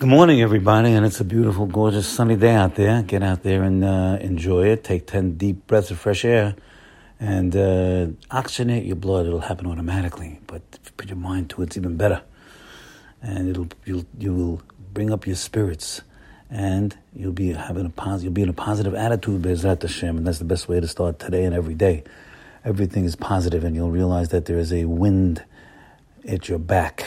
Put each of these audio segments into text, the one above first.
Good morning, everybody, and it's a beautiful, gorgeous, sunny day out there. Get out there and uh, enjoy it. Take 10 deep breaths of fresh air and uh, oxygenate your blood. It'll happen automatically, but if you put your mind to it, it's even better. And it'll you'll you will bring up your spirits, and you'll be having a positive. You'll be in a positive attitude, Bezrat Hashem, and that's the best way to start today and every day. Everything is positive, and you'll realize that there is a wind at your back.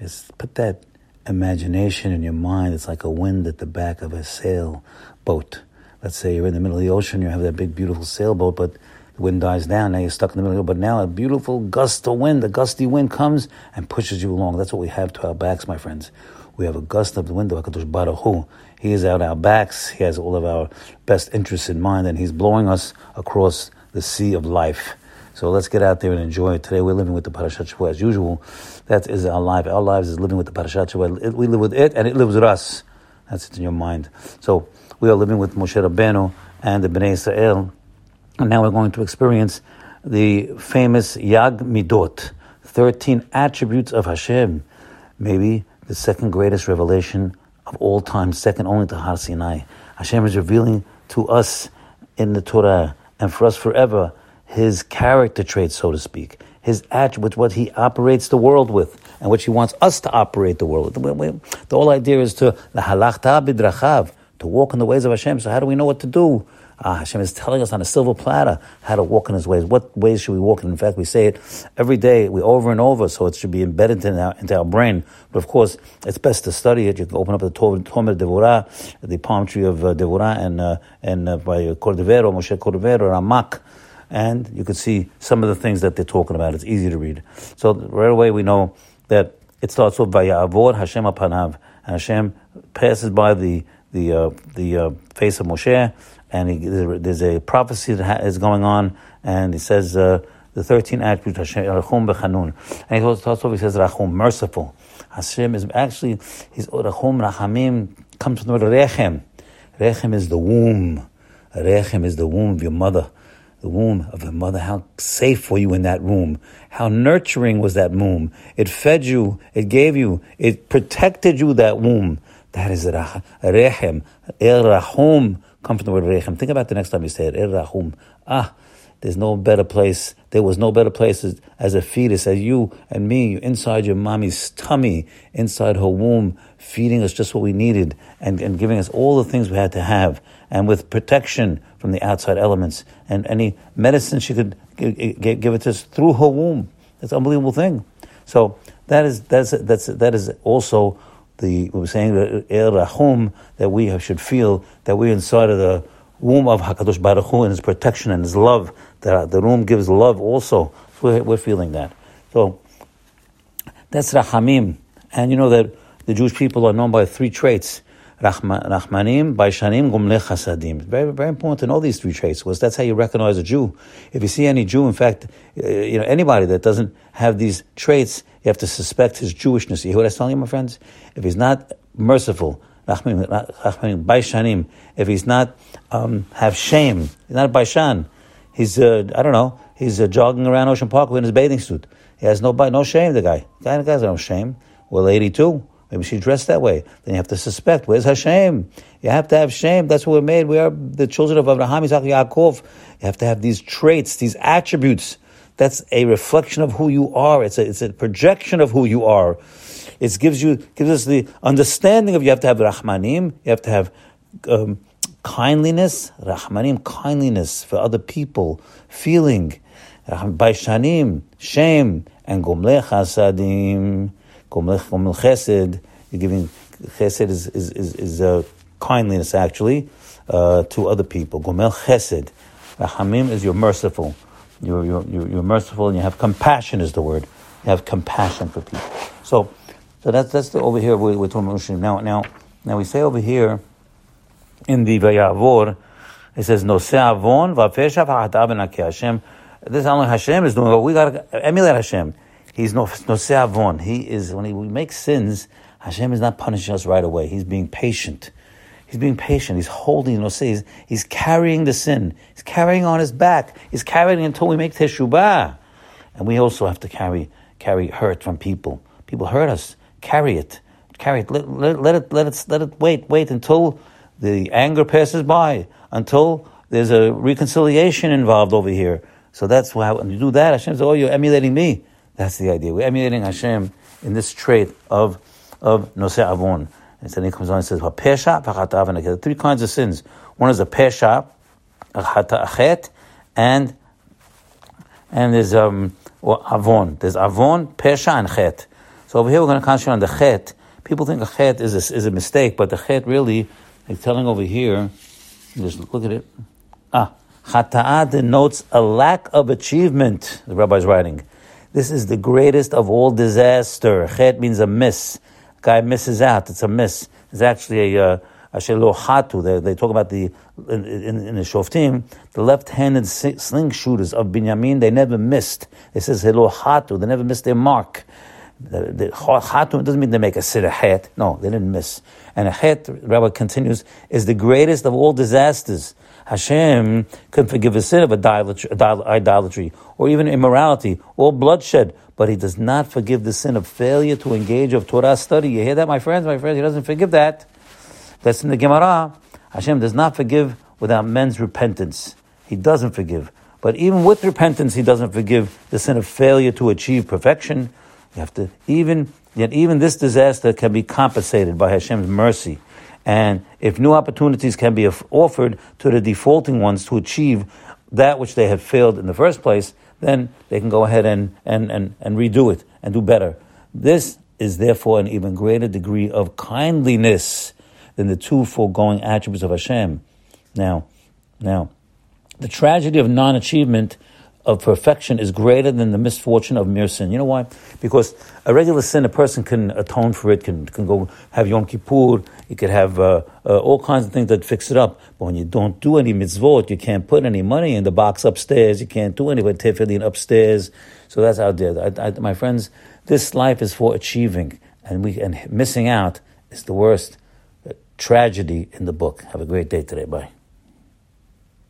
It's put that imagination in your mind. It's like a wind at the back of a sailboat. Let's say you're in the middle of the ocean, you have that big, beautiful sailboat, but the wind dies down. Now you're stuck in the middle. But now a beautiful gust of wind, a gusty wind comes and pushes you along. That's what we have to our backs, my friends. We have a gust of the wind of Hakadosh Baruch Hu. He is at our backs. He has all of our best interests in mind, and He's blowing us across the sea of life. So let's get out there and enjoy it. Today we're living with the Parashat Shavua as usual. That is our life. Our lives is living with the Parashat Shavua. We live with it and it lives with us. That's it in your mind. So we are living with Moshe Rabbeinu and the Bnei Israel. And now we're going to experience the famous Yag Midot, 13 attributes of Hashem. Maybe the second greatest revelation of all time, second only to Har Sinai. Hashem is revealing to us in the Torah and for us forever his character traits, so to speak, his attributes, what he operates the world with, and which he wants us to operate the world with. The whole idea is to to walk in the ways of Hashem. So how do we know what to do? Ah, Hashem is telling us on a silver platter how to walk in His ways. What ways should we walk in? In fact, we say it every day, we over and over, so it should be embedded in our, into our brain. But of course, it's best to study it. You can open up the Tomer Devorah, the palm tree of uh, Devorah, and uh, and uh, by Cordovero, Moshe Cordovero, Ramak and you can see some of the things that they're talking about. It's easy to read. So right away we know that it starts with Vayavor Hashem apanav, Hashem passes by the the uh, the uh, face of Moshe, and he, there's a prophecy that is going on, and he says uh, the thirteen attributes Hashem Rachum bechanun, and he starts off he says Rachum merciful. Hashem is actually his Rachum Rachamim comes from the word Rechem. Rechem is the womb. Rechem is the womb of your mother the womb of the mother. How safe were you in that womb? How nurturing was that womb? It fed you, it gave you, it protected you, that womb. That is rechem. Er rahum. Come from the word rechem. Think about the next time you say it. Er rahum. Ah, there's no better place. There was no better place as, as a fetus, as you and me, inside your mommy's tummy, inside her womb, feeding us just what we needed and, and giving us all the things we had to have, and with protection from the outside elements. And any medicine she could give, give it to us through her womb. That's an unbelievable thing. So that is that's that's that is also the we were saying er that we should feel that we're inside of the womb of Hakadosh Baruch Hu and His protection and His love. That the womb gives love also. So we're, we're feeling that. So that's rachamim, and you know that the Jewish people are known by three traits. Rachmanim, Baishanim, Gumle Chasadim. Very, very important know these three traits because that's how you recognize a Jew. If you see any Jew, in fact, uh, you know, anybody that doesn't have these traits, you have to suspect his Jewishness. You hear what I'm telling you, my friends? If he's not merciful, Baishanim, if he's not, um, have shame, he's not a Baishan, he's, uh, I don't know, he's uh, jogging around Ocean Park in his bathing suit. He has no, no shame, the guy. The guy has no shame. Well, lady too. Maybe she dressed that way. Then you have to suspect, where's her shame? You have to have shame. That's what we're made. We are the children of Abraham, Isaac, Yaakov. You have to have these traits, these attributes. That's a reflection of who you are. It's a, it's a projection of who you are. It gives you, gives us the understanding of you have to have Rahmanim, you have to have um, kindliness, Rahmanim, kindliness for other people, feeling, Baishanim, shame, and Gomle Chasadim. Gomel chesed, you're giving chesed is, is, is, is kindliness actually uh, to other people. Gomel chesed. Rahamim is you're merciful. You're, you're, you're merciful and you have compassion is the word. You have compassion for people. So, so that's, that's the, over here with, with Now, now, now we say over here in the Vayavor, it says, No avon v'afesha v'ahatav Hashem. This is only Hashem is doing, we got to emulate Hashem. He's no avon. He is when he, we make sins. Hashem is not punishing us right away. He's being patient. He's being patient. He's holding, no he's, he's carrying the sin. He's carrying on his back. He's carrying until we make teshubah. And we also have to carry carry hurt from people. People hurt us. Carry it. carry it. Let, let, let, it. let it. Let it wait. Wait until the anger passes by. Until there's a reconciliation involved over here. So that's why when you do that, Hashem says, "Oh, you're emulating me." That's the idea. We're emulating Hashem in this trait of of nosei avon. And then he comes on and says, "Pesha, There are three kinds of sins. One is a pesha, a chet, and and there's um avon. There's avon, pesha, and chet. So over here we're going to concentrate on the chet. People think a chet is a, is a mistake, but the chet really, they're telling over here, just look at it. Ah, chata'ah denotes a lack of achievement, the rabbi's writing. This is the greatest of all disaster. Chet means a miss. A guy misses out. It's a miss. It's actually a, uh, hatu. They, they talk about the, in, in, in the Shoftim, the left-handed sling shooters of Binyamin, they never missed. It says hatu. They never missed their mark. The, doesn't mean they make a siddur het. No, they didn't miss. And a het, Rabbi continues, is the greatest of all disasters. Hashem can forgive a sin of idolatry or even immorality or bloodshed, but He does not forgive the sin of failure to engage of Torah study. You hear that, my friends? My friends, He doesn't forgive that. That's in the Gemara. Hashem does not forgive without men's repentance. He doesn't forgive. But even with repentance, He doesn't forgive the sin of failure to achieve perfection you have to even yet even this disaster can be compensated by Hashem's mercy. And if new opportunities can be offered to the defaulting ones to achieve that which they have failed in the first place, then they can go ahead and, and, and, and redo it and do better. This is therefore an even greater degree of kindliness than the two foregoing attributes of Hashem. Now, now, the tragedy of non-achievement of perfection is greater than the misfortune of mere sin. You know why? Because a regular sin, a person can atone for it, can, can go have Yom Kippur, you could have uh, uh, all kinds of things that fix it up. But when you don't do any mitzvot, you can't put any money in the box upstairs, you can't do any tefillin upstairs. So that's out there. I, I, my friends, this life is for achieving, and, we, and missing out is the worst tragedy in the book. Have a great day today. Bye.